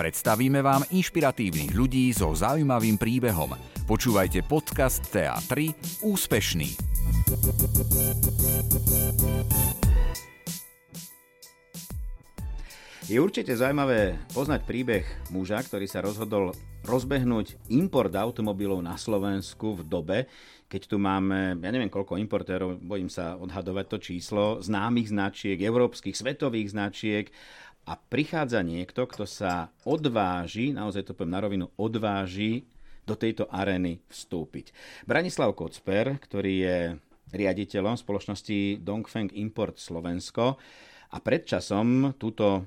Predstavíme vám inšpiratívnych ľudí so zaujímavým príbehom. Počúvajte podcast TA3 Úspešný. Je určite zaujímavé poznať príbeh muža, ktorý sa rozhodol rozbehnúť import automobilov na Slovensku v dobe, keď tu máme, ja neviem koľko importérov, bojím sa odhadovať to číslo, známych značiek, európskych, svetových značiek a prichádza niekto, kto sa odváži, naozaj to poviem na rovinu, odváži do tejto arény vstúpiť. Branislav Kocper, ktorý je riaditeľom spoločnosti Dongfeng Import Slovensko a predčasom túto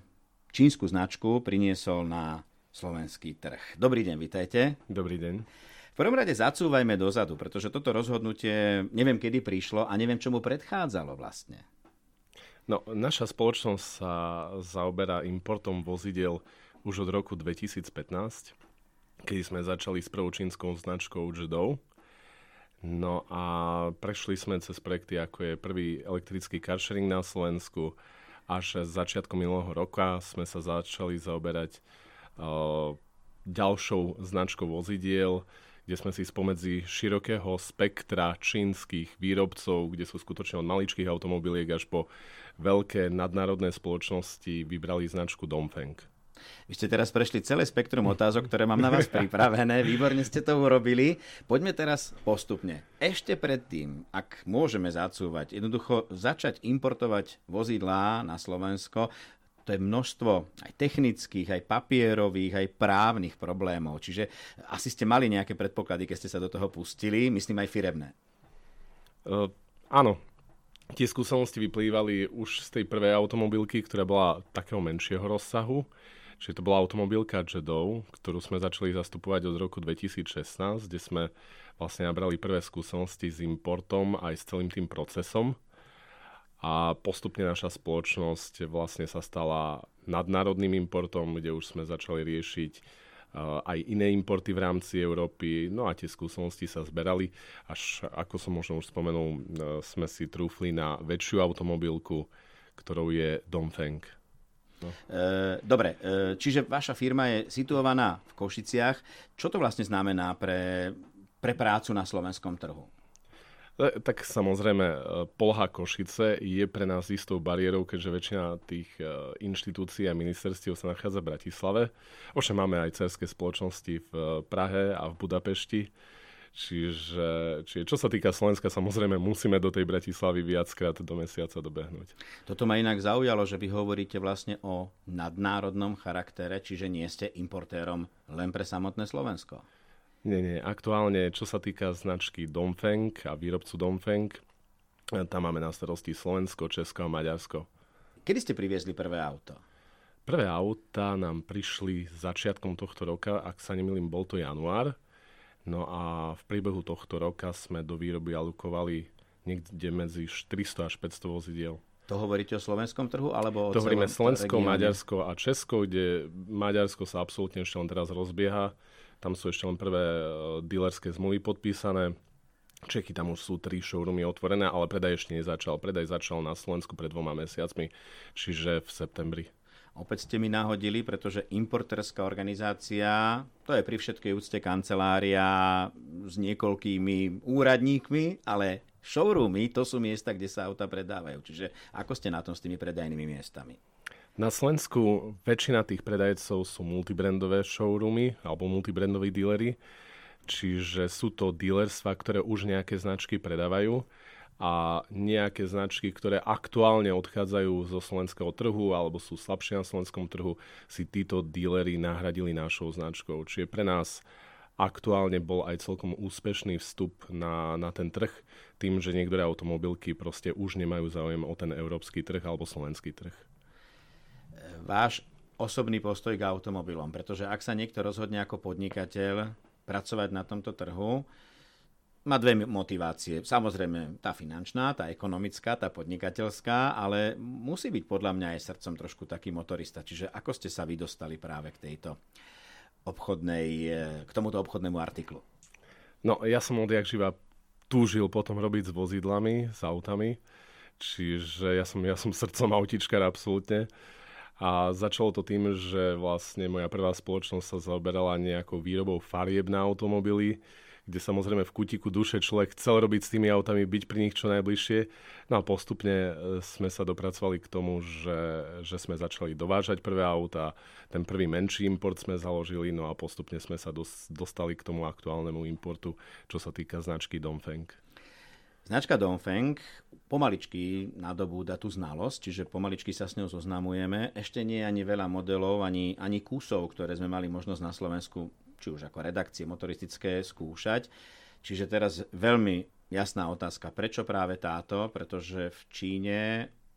čínsku značku priniesol na slovenský trh. Dobrý deň, vitajte. Dobrý deň. V prvom rade zacúvajme dozadu, pretože toto rozhodnutie neviem, kedy prišlo a neviem, čomu predchádzalo vlastne. No, naša spoločnosť sa zaoberá importom vozidel už od roku 2015, kedy sme začali s prvou čínskou značkou Jedou. No a prešli sme cez projekty, ako je prvý elektrický carsharing na Slovensku, až začiatkom minulého roka sme sa začali zaoberať uh, ďalšou značkou vozidiel, kde sme si spomedzi širokého spektra čínskych výrobcov, kde sú skutočne od maličkých automobiliek až po veľké nadnárodné spoločnosti, vybrali značku Dongfeng. Vy ste teraz prešli celé spektrum otázok, ktoré mám na vás pripravené. Výborne ste to urobili. Poďme teraz postupne. Ešte predtým, ak môžeme zacúvať, jednoducho začať importovať vozidlá na Slovensko, to je množstvo aj technických, aj papierových, aj právnych problémov. Čiže asi ste mali nejaké predpoklady, keď ste sa do toho pustili, myslím aj firemné. Uh, áno, tie skúsenosti vyplývali už z tej prvej automobilky, ktorá bola takého menšieho rozsahu. Čiže to bola automobilka Jedou, ktorú sme začali zastupovať od roku 2016, kde sme vlastne nabrali prvé skúsenosti s importom aj s celým tým procesom. A postupne naša spoločnosť vlastne sa stala nadnárodným importom, kde už sme začali riešiť uh, aj iné importy v rámci Európy. No a tie skúsenosti sa zberali, až ako som možno už spomenul, uh, sme si trúfli na väčšiu automobilku, ktorou je Dongfeng. No. E, dobre, čiže vaša firma je situovaná v Košiciach. Čo to vlastne znamená pre, pre prácu na slovenskom trhu? E, tak samozrejme, Polha Košice je pre nás istou bariérou, keďže väčšina tých inštitúcií a ministerstiev sa nachádza v Bratislave. Ovšem máme aj cerské spoločnosti v Prahe a v Budapešti Čiže, čiže čo sa týka Slovenska, samozrejme musíme do tej Bratislavy viackrát do mesiaca dobehnúť. Toto ma inak zaujalo, že vy hovoríte vlastne o nadnárodnom charaktere, čiže nie ste importérom len pre samotné Slovensko. Nie, nie. Aktuálne, čo sa týka značky Domfeng a výrobcu Domfeng, tam máme na starosti Slovensko, Česko a Maďarsko. Kedy ste priviezli prvé auto? Prvé auta nám prišli začiatkom tohto roka, ak sa nemýlim, bol to január. No a v priebehu tohto roka sme do výroby alokovali niekde medzi 400 až 500 vozidiel. To hovoríte o slovenskom trhu? Alebo o to hovoríme Slovensko, regióne? Maďarsko a Česko, kde Maďarsko sa absolútne ešte len teraz rozbieha. Tam sú ešte len prvé e, dealerské zmluvy podpísané. Čechy tam už sú tri showroomy otvorené, ale predaj ešte nezačal. Predaj začal na Slovensku pred dvoma mesiacmi, čiže v septembri. Opäť ste mi nahodili, pretože importerská organizácia, to je pri všetkej úcte kancelária s niekoľkými úradníkmi, ale showroomy to sú miesta, kde sa auta predávajú. Čiže ako ste na tom s tými predajnými miestami? Na Slovensku väčšina tých predajcov sú multibrandové showroomy alebo multibrandoví dílery, čiže sú to dílerstva, ktoré už nejaké značky predávajú a nejaké značky, ktoré aktuálne odchádzajú zo slovenského trhu alebo sú slabšie na slovenskom trhu, si títo dílery nahradili našou značkou. Čiže pre nás aktuálne bol aj celkom úspešný vstup na, na ten trh, tým, že niektoré automobilky proste už nemajú záujem o ten európsky trh alebo slovenský trh. Váš osobný postoj k automobilom, pretože ak sa niekto rozhodne ako podnikateľ pracovať na tomto trhu, má dve motivácie. Samozrejme tá finančná, tá ekonomická, tá podnikateľská, ale musí byť podľa mňa aj srdcom trošku taký motorista. Čiže ako ste sa vy dostali práve k tejto obchodnej, e, k tomuto obchodnému artiklu? No, ja som odjak živa túžil potom robiť s vozidlami, s autami. Čiže ja som, ja som srdcom autičkar absolútne. A začalo to tým, že vlastne moja prvá spoločnosť sa zaoberala nejakou výrobou farieb na automobily, kde samozrejme v kutiku duše človek chcel robiť s tými autami, byť pri nich čo najbližšie. No a postupne e, sme sa dopracovali k tomu, že, že sme začali dovážať prvé auta, ten prvý menší import sme založili, no a postupne sme sa dos, dostali k tomu aktuálnemu importu, čo sa týka značky Dongfeng. Značka Dongfeng pomaličky nadobúda tú znalosť, čiže pomaličky sa s ňou zoznamujeme. Ešte nie je ani veľa modelov, ani, ani kusov, ktoré sme mali možnosť na Slovensku či už ako redakcie motoristické skúšať. Čiže teraz veľmi jasná otázka, prečo práve táto? Pretože v Číne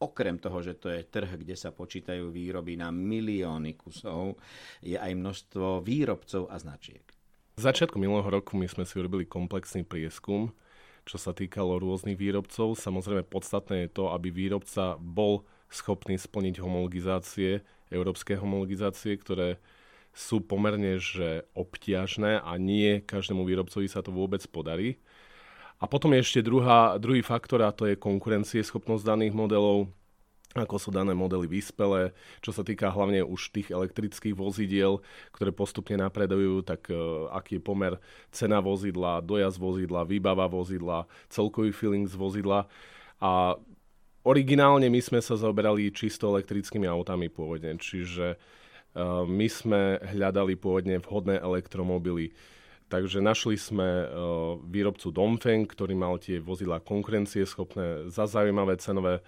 okrem toho, že to je trh, kde sa počítajú výroby na milióny kusov, je aj množstvo výrobcov a značiek. Začiatku minulého roku my sme si urobili komplexný prieskum, čo sa týkalo rôznych výrobcov. Samozrejme podstatné je to, aby výrobca bol schopný splniť homologizácie, európske homologizácie, ktoré sú pomerne že obťažné a nie každému výrobcovi sa to vôbec podarí. A potom je ešte druhá, druhý faktor a to je konkurencieschopnosť daných modelov, ako sú dané modely vyspelé, čo sa týka hlavne už tých elektrických vozidiel, ktoré postupne napredujú, tak uh, aký je pomer cena vozidla, dojazd vozidla, výbava vozidla, celkový feeling z vozidla. A originálne my sme sa zaoberali čisto elektrickými autami pôvodne, čiže Ehm, my sme hľadali pôvodne vhodné elektromobily. Takže našli sme ehm, výrobcu Dongfeng, ktorý mal tie vozidla konkurencieschopné za zaujímavé cenové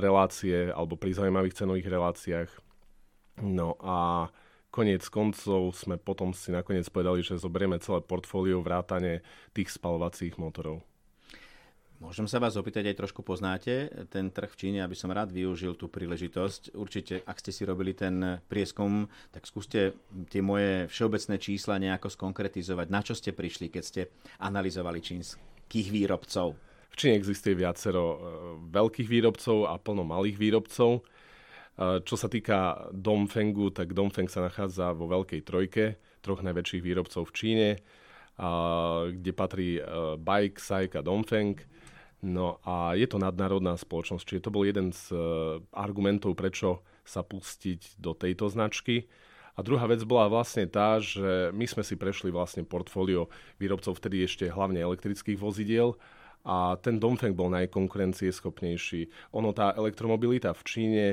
relácie alebo pri zaujímavých cenových reláciách. No a koniec koncov sme potom si nakoniec povedali, že zoberieme celé portfólio vrátane tých spalovacích motorov. Môžem sa vás opýtať, aj trošku poznáte ten trh v Číne, aby som rád využil tú príležitosť. Určite, ak ste si robili ten prieskum, tak skúste tie moje všeobecné čísla nejako skonkretizovať. Na čo ste prišli, keď ste analyzovali čínskych výrobcov? V Číne existuje viacero e, veľkých výrobcov a plno malých výrobcov. E, čo sa týka Dongfengu, tak Dongfeng sa nachádza vo veľkej trojke troch najväčších výrobcov v Číne, kde patrí e, Bike, Saik a Dongfeng. No a je to nadnárodná spoločnosť, čiže to bol jeden z argumentov, prečo sa pustiť do tejto značky. A druhá vec bola vlastne tá, že my sme si prešli vlastne portfólio výrobcov vtedy ešte hlavne elektrických vozidiel a ten Dongfeng bol najkonkurencieschopnejší. Ono, tá elektromobilita v Číne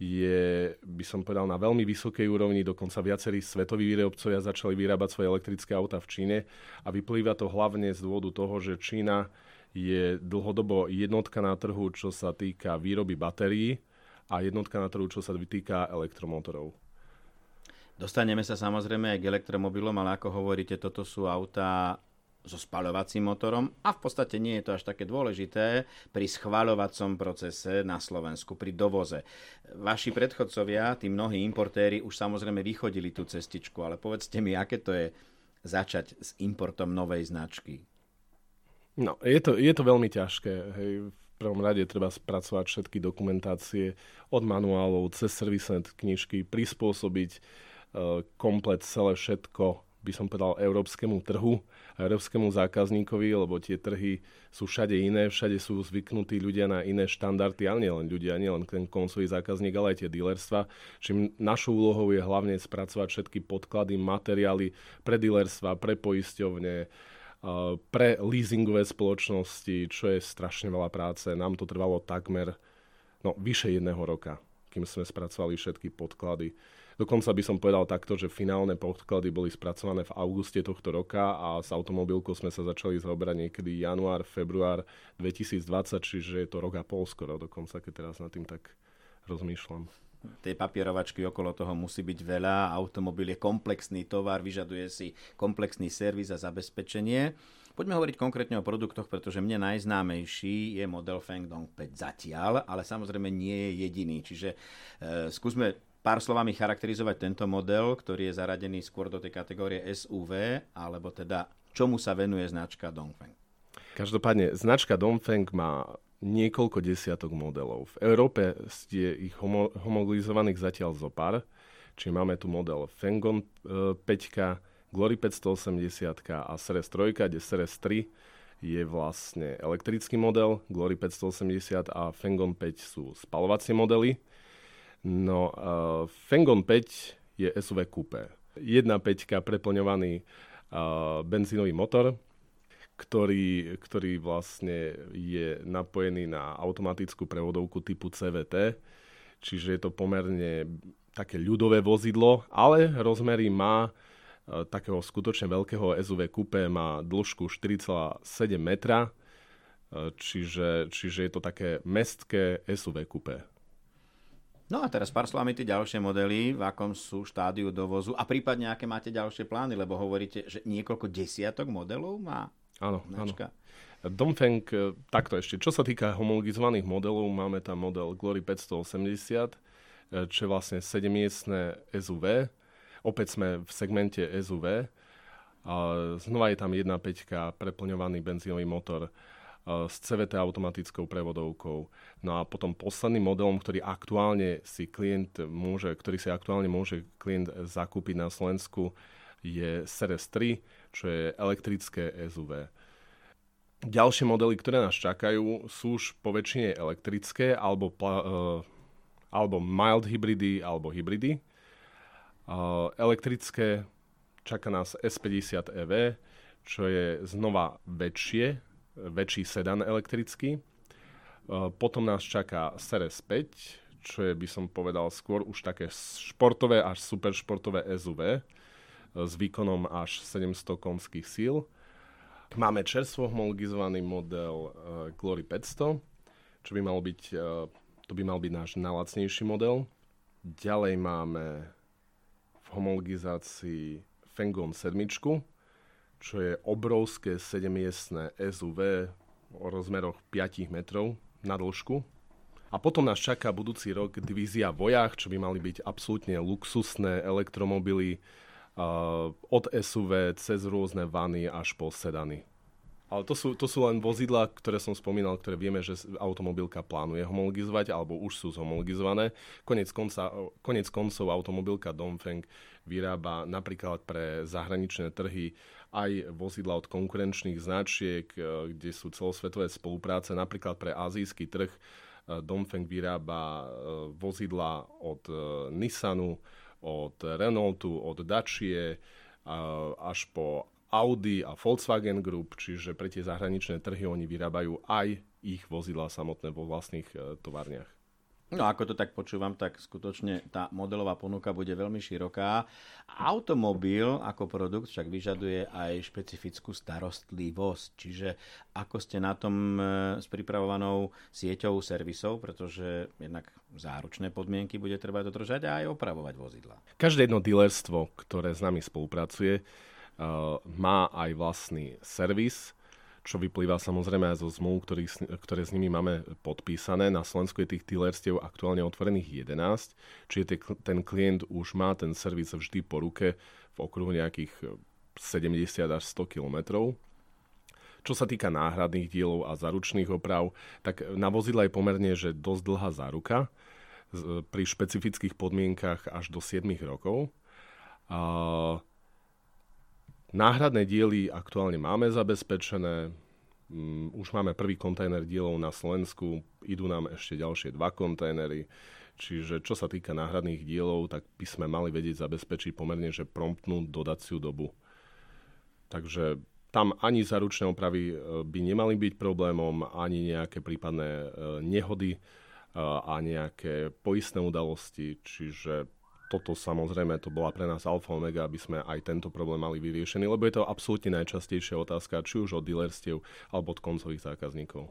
je, by som povedal, na veľmi vysokej úrovni. Dokonca viacerí svetoví výrobcovia začali vyrábať svoje elektrické auta v Číne a vyplýva to hlavne z dôvodu toho, že Čína je dlhodobo jednotka na trhu, čo sa týka výroby batérií a jednotka na trhu, čo sa týka elektromotorov. Dostaneme sa samozrejme aj k elektromobilom, ale ako hovoríte, toto sú autá so spaľovacím motorom a v podstate nie je to až také dôležité pri schvaľovacom procese na Slovensku, pri dovoze. Vaši predchodcovia, tí mnohí importéri, už samozrejme vychodili tú cestičku, ale povedzte mi, aké to je začať s importom novej značky. No, je to, je to veľmi ťažké. Hej. V prvom rade treba spracovať všetky dokumentácie od manuálov cez servisné knižky, prispôsobiť uh, komplet celé všetko, by som povedal, európskemu trhu, európskemu zákazníkovi, lebo tie trhy sú všade iné, všade sú zvyknutí ľudia na iné štandardy, ale nielen ľudia, nielen ten koncový zákazník, ale aj tie dealerstva. Čiže našou úlohou je hlavne spracovať všetky podklady, materiály pre dealerstva, pre poisťovne, pre leasingové spoločnosti, čo je strašne veľa práce. Nám to trvalo takmer no, vyše jedného roka, kým sme spracovali všetky podklady. Dokonca by som povedal takto, že finálne podklady boli spracované v auguste tohto roka a s automobilkou sme sa začali zaoberať niekedy január, február 2020, čiže je to rok a pol skoro dokonca, keď teraz nad tým tak rozmýšľam tej papierovačky okolo toho musí byť veľa. Automobil je komplexný tovar, vyžaduje si komplexný servis a zabezpečenie. Poďme hovoriť konkrétne o produktoch, pretože mne najznámejší je model Fengdong 5 zatiaľ, ale samozrejme nie je jediný. Čiže e, skúsme pár slovami charakterizovať tento model, ktorý je zaradený skôr do tej kategórie SUV, alebo teda čomu sa venuje značka Dongfeng. Každopádne, značka Dongfeng má niekoľko desiatok modelov. V Európe je ich homo- homologizovaných zatiaľ zo pár, čiže máme tu model Fengon 5, e, Glory 580 a Seres 3, kde Seres 3 je vlastne elektrický model, Glory 580 a Fengon 5 sú spalovacie modely. No, Fengon 5 je SUV coupé. 1.5 preplňovaný benzínový motor, ktorý, ktorý vlastne je napojený na automatickú prevodovku typu CVT, čiže je to pomerne také ľudové vozidlo, ale rozmery má takého skutočne veľkého SUV coupé, má dĺžku 4,7 metra, čiže, čiže je to také mestské SUV coupé. No a teraz pár slovami tie ďalšie modely, v akom sú štádiu dovozu a prípadne aké máte ďalšie plány, lebo hovoríte, že niekoľko desiatok modelov má Áno, značka. áno. Dongfeng, e, takto ešte, čo sa týka homologizovaných modelov, máme tam model Glory 580, e, čo je vlastne 7-miestne SUV. Opäť sme v segmente SUV. A znova je tam 1.5 preplňovaný benzínový motor s CVT automatickou prevodovkou. No a potom posledným modelom, ktorý aktuálne si klient môže, ktorý si aktuálne môže klient zakúpiť na Slovensku, je Series 3, čo je elektrické SUV. Ďalšie modely, ktoré nás čakajú, sú už po elektrické alebo, uh, alebo mild hybridy alebo hybridy. Uh, elektrické čaká nás S50 EV, čo je znova väčšie väčší sedan elektrický. E, potom nás čaká Seres 5, čo je, by som povedal, skôr už také športové až superšportové SUV e, s výkonom až 700 konských síl. Máme čerstvo homologizovaný model e, Glory 500, čo by mal byť, to by mal byť náš najlacnejší model. Ďalej máme v homologizácii Fengon 7, čo je obrovské 7-miestne SUV o rozmeroch 5 metrov na dĺžku. A potom nás čaká budúci rok divízia Vojach, čo by mali byť absolútne luxusné elektromobily uh, od SUV cez rôzne vany až po sedany. Ale to sú, to sú len vozidla, ktoré som spomínal, ktoré vieme, že automobilka plánuje homologizovať alebo už sú zhomologizované. Konec, konca, konec koncov automobilka Dongfeng vyrába napríklad pre zahraničné trhy aj vozidla od konkurenčných značiek, e, kde sú celosvetové spolupráce. Napríklad pre azijský trh e, Dongfeng vyrába e, vozidla od Nissanu, od Renaultu, od Dacia až po Audi a Volkswagen Group, čiže pre tie zahraničné trhy oni vyrábajú aj ich vozidla samotné vo vlastných továrniach. No ako to tak počúvam, tak skutočne tá modelová ponuka bude veľmi široká. Automobil ako produkt však vyžaduje aj špecifickú starostlivosť. Čiže ako ste na tom e, s pripravovanou sieťou servisov, pretože jednak záručné podmienky bude treba dodržať a aj opravovať vozidla. Každé jedno dealerstvo, ktoré s nami spolupracuje, má aj vlastný servis, čo vyplýva samozrejme aj zo zmluv, ktoré s nimi máme podpísané. Na Slovensku je tých dealerstiev aktuálne otvorených 11, čiže ten klient už má ten servis vždy po ruke v okruhu nejakých 70 až 100 kilometrov. Čo sa týka náhradných dielov a zaručných oprav, tak na vozidla je pomerne že dosť dlhá záruka pri špecifických podmienkach až do 7 rokov. A Náhradné diely aktuálne máme zabezpečené, mm, už máme prvý kontajner dielov na Slovensku, idú nám ešte ďalšie dva kontajnery, čiže čo sa týka náhradných dielov, tak by sme mali vedieť zabezpečiť pomerne, že promptnú dodaciu dobu. Takže tam ani zaručné opravy e, by nemali byť problémom, ani nejaké prípadné e, nehody e, a nejaké poistné udalosti, čiže toto samozrejme to bola pre nás alfa omega, aby sme aj tento problém mali vyriešený, lebo je to absolútne najčastejšia otázka, či už od dealerstiev alebo od koncových zákazníkov.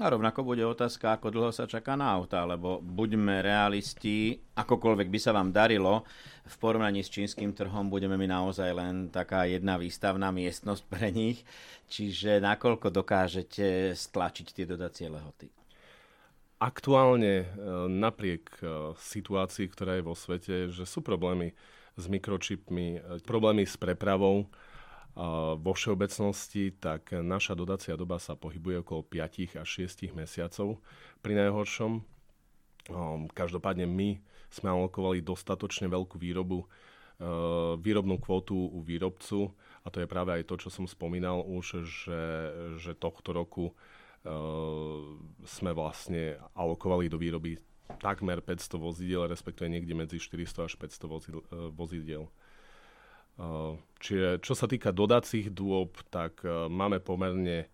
A rovnako bude otázka, ako dlho sa čaká na auta, lebo buďme realisti, akokoľvek by sa vám darilo, v porovnaní s čínskym trhom budeme my naozaj len taká jedna výstavná miestnosť pre nich, čiže nakoľko dokážete stlačiť tie dodacie lehoty. Aktuálne e, napriek e, situácii, ktorá je vo svete, že sú problémy s mikročipmi, e, problémy s prepravou vo všeobecnosti, tak naša dodacia doba sa pohybuje okolo 5 až 6 mesiacov pri najhoršom. Každopádne my sme alokovali dostatočne veľkú výrobu, výrobnú kvotu u výrobcu a to je práve aj to, čo som spomínal už, že, že tohto roku sme vlastne alokovali do výroby takmer 500 vozidiel, respektíve niekde medzi 400 až 500 vozidel, vozidiel. Čiže čo sa týka dodacích dôb, tak máme pomerne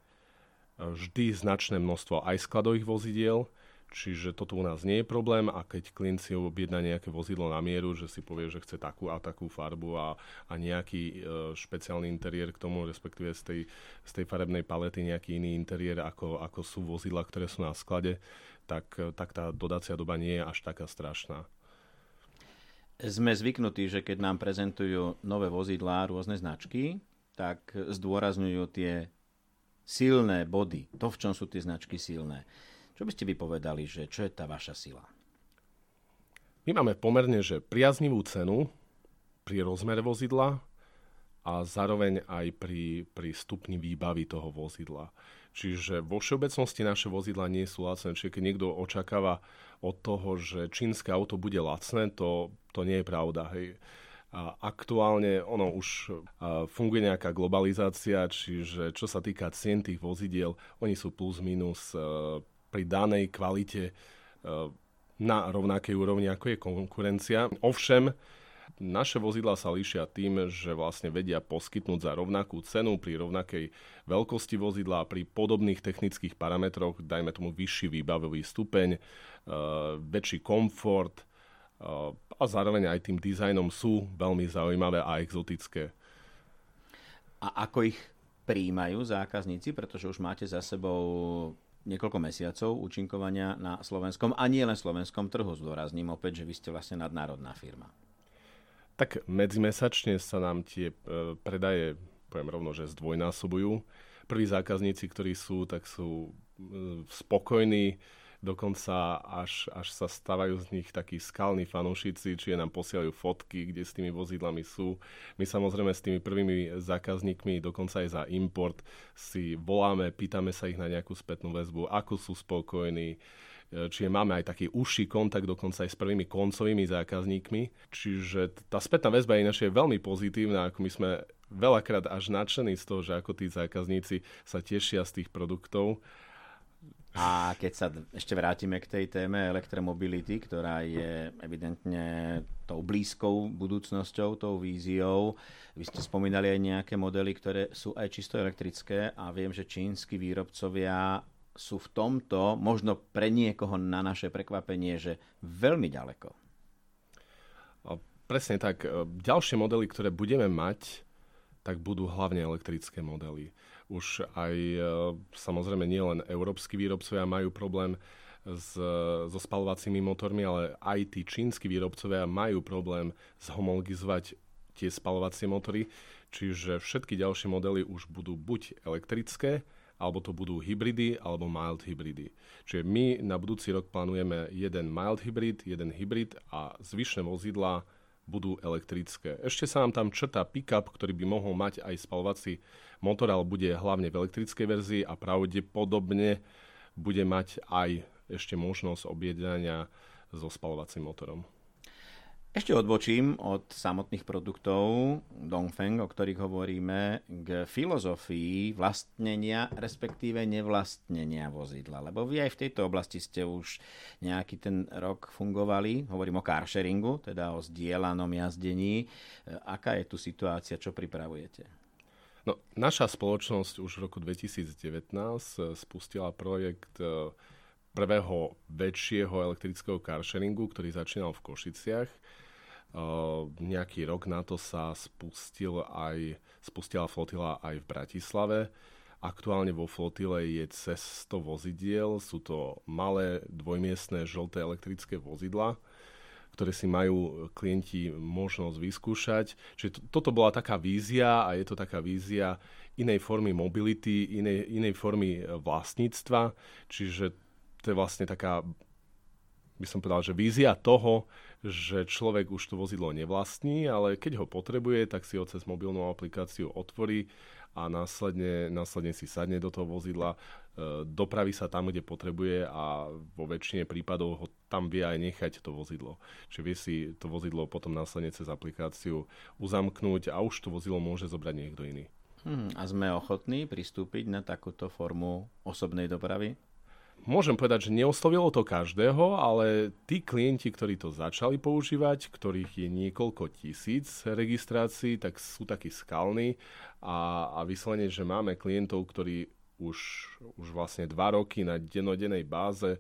vždy značné množstvo aj skladových vozidiel, Čiže toto u nás nie je problém a keď klient si objedná nejaké vozidlo na mieru, že si povie, že chce takú a takú farbu a, a nejaký e, špeciálny interiér k tomu, respektíve z tej, z tej farebnej palety nejaký iný interiér, ako, ako sú vozidla, ktoré sú na sklade, tak, tak tá dodacia doba nie je až taká strašná. Sme zvyknutí, že keď nám prezentujú nové vozidlá rôzne značky, tak zdôrazňujú tie silné body, to, v čom sú tie značky silné. Čo by ste vypovedali, že čo je tá vaša sila? My máme pomerne že priaznivú cenu pri rozmere vozidla a zároveň aj pri, pri stupni výbavy toho vozidla. Čiže vo všeobecnosti naše vozidla nie sú lacné. Čiže keď niekto očakáva od toho, že čínske auto bude lacné, to, to nie je pravda. Hej. A aktuálne ono už funguje nejaká globalizácia, čiže čo sa týka cien tých vozidiel, oni sú plus minus pri danej kvalite e, na rovnakej úrovni, ako je konkurencia. Ovšem, naše vozidla sa líšia tým, že vlastne vedia poskytnúť za rovnakú cenu pri rovnakej veľkosti vozidla pri podobných technických parametroch, dajme tomu vyšší výbavový stupeň, e, väčší komfort e, a zároveň aj tým dizajnom sú veľmi zaujímavé a exotické. A ako ich príjmajú zákazníci, pretože už máte za sebou niekoľko mesiacov účinkovania na slovenskom a nie len slovenskom trhu. Zdôrazním opäť, že vy ste vlastne nadnárodná firma. Tak medzimesačne sa nám tie e, predaje, poviem rovno, že zdvojnásobujú. Prví zákazníci, ktorí sú, tak sú e, spokojní, dokonca až, až sa stávajú z nich takí skalní fanúšici, či nám posielajú fotky, kde s tými vozidlami sú. My samozrejme s tými prvými zákazníkmi, dokonca aj za import, si voláme, pýtame sa ich na nejakú spätnú väzbu, ako sú spokojní, čiže máme aj taký užší kontakt dokonca aj s prvými koncovými zákazníkmi. Čiže tá spätná väzba je inačie veľmi pozitívna, ako my sme veľakrát až nadšení z toho, že ako tí zákazníci sa tešia z tých produktov a keď sa ešte vrátime k tej téme elektromobility, ktorá je evidentne tou blízkou budúcnosťou, tou víziou, vy ste spomínali aj nejaké modely, ktoré sú aj čisto elektrické a viem, že čínsky výrobcovia sú v tomto, možno pre niekoho na naše prekvapenie, že veľmi ďaleko. Presne tak. Ďalšie modely, ktoré budeme mať, tak budú hlavne elektrické modely už aj e, samozrejme nielen európsky výrobcovia majú problém s, so spalovacími motormi, ale aj tí čínsky výrobcovia majú problém zhomologizovať tie spalovacie motory, čiže všetky ďalšie modely už budú buď elektrické, alebo to budú hybridy, alebo mild hybridy. Čiže my na budúci rok plánujeme jeden mild hybrid, jeden hybrid a zvyšné vozidla budú elektrické. Ešte sa nám tam črta pick-up, ktorý by mohol mať aj spalovací motor, ale bude hlavne v elektrickej verzii a pravdepodobne bude mať aj ešte možnosť objednania so spalovacím motorom. Ešte odbočím od samotných produktov Dongfeng, o ktorých hovoríme, k filozofii vlastnenia, respektíve nevlastnenia vozidla. Lebo vy aj v tejto oblasti ste už nejaký ten rok fungovali, hovorím o carsharingu, teda o zdieľanom jazdení. Aká je tu situácia, čo pripravujete? No, naša spoločnosť už v roku 2019 spustila projekt eh, prvého väčšieho elektrického carsharingu, ktorý začínal v Košiciach nejaký rok na to sa spustil aj, spustila flotila aj v Bratislave. Aktuálne vo flotile je cez 100 vozidiel, sú to malé dvojmiestné žlté elektrické vozidla, ktoré si majú klienti možnosť vyskúšať. Čiže to, toto bola taká vízia a je to taká vízia inej formy mobility, inej, inej formy vlastníctva. Čiže to je vlastne taká by som povedal, že vízia toho, že človek už to vozidlo nevlastní, ale keď ho potrebuje, tak si ho cez mobilnú aplikáciu otvorí a následne, následne si sadne do toho vozidla, e, dopraví sa tam, kde potrebuje a vo väčšine prípadov ho tam vie aj nechať to vozidlo. Čiže vie si to vozidlo potom následne cez aplikáciu uzamknúť a už to vozidlo môže zobrať niekto iný. Hmm, a sme ochotní pristúpiť na takúto formu osobnej dopravy? Môžem povedať, že neoslovilo to každého, ale tí klienti, ktorí to začali používať, ktorých je niekoľko tisíc registrácií, tak sú takí skalní a, a vyslovene, že máme klientov, ktorí už, už vlastne dva roky na denodenej báze e,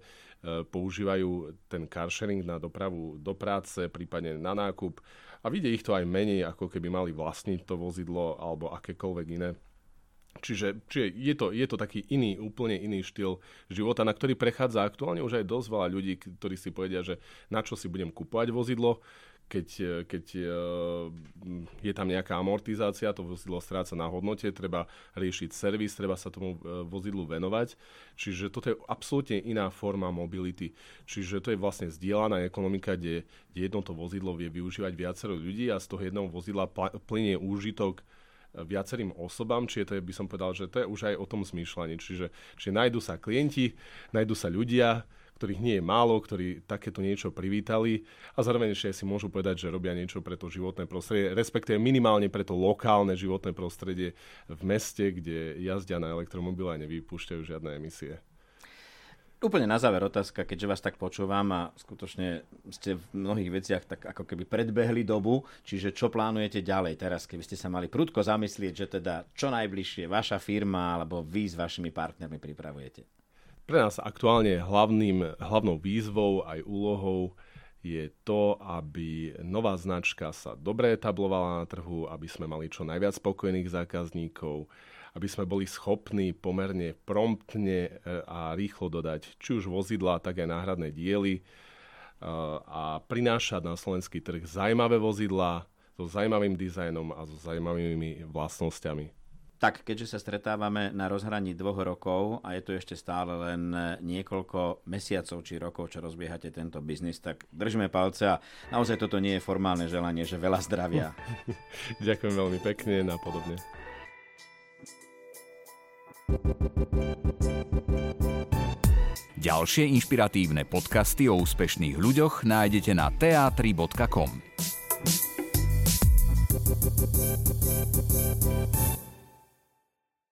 používajú ten car sharing na dopravu do práce, prípadne na nákup. A vidie ich to aj menej, ako keby mali vlastniť to vozidlo alebo akékoľvek iné Čiže, čiže je, to, je to taký iný, úplne iný štýl života, na ktorý prechádza aktuálne už aj dosť veľa ľudí, ktorí si povedia, že na čo si budem kupovať vozidlo, keď, keď eh, je tam nejaká amortizácia, to vozidlo stráca na hodnote, treba riešiť servis, treba sa tomu eh, vozidlu venovať. Čiže toto je absolútne iná forma mobility. Čiže to je vlastne zdieľaná ekonomika, kde, kde jedno to vozidlo vie využívať viacero ľudí a z toho jedného vozidla plynie úžitok viacerým osobám, čiže to je, by som povedal, že to je už aj o tom zmýšľaní. Čiže, čiže nájdu sa klienti, nájdu sa ľudia, ktorých nie je málo, ktorí takéto niečo privítali a zároveň ešte si môžu povedať, že robia niečo pre to životné prostredie, respektíve minimálne pre to lokálne životné prostredie v meste, kde jazdia na elektromobile a nevypúšťajú žiadne emisie. Úplne na záver otázka, keďže vás tak počúvam a skutočne ste v mnohých veciach tak ako keby predbehli dobu, čiže čo plánujete ďalej teraz, keby ste sa mali prudko zamyslieť, že teda čo najbližšie vaša firma alebo vy s vašimi partnermi pripravujete? Pre nás aktuálne hlavným, hlavnou výzvou aj úlohou je to, aby nová značka sa dobre etablovala na trhu, aby sme mali čo najviac spokojných zákazníkov, aby sme boli schopní pomerne promptne e, a rýchlo dodať či už vozidla, tak aj náhradné diely e, a prinášať na slovenský trh zaujímavé vozidla so zaujímavým dizajnom a so zaujímavými vlastnosťami. Tak, keďže sa stretávame na rozhraní dvoch rokov a je to ešte stále len niekoľko mesiacov či rokov, čo rozbiehate tento biznis, tak držme palce a naozaj toto nie je formálne želanie, že veľa zdravia. Ďakujem veľmi pekne a podobne. Ďalšie inšpiratívne podcasty o úspešných ľuďoch nájdete na teatri.com.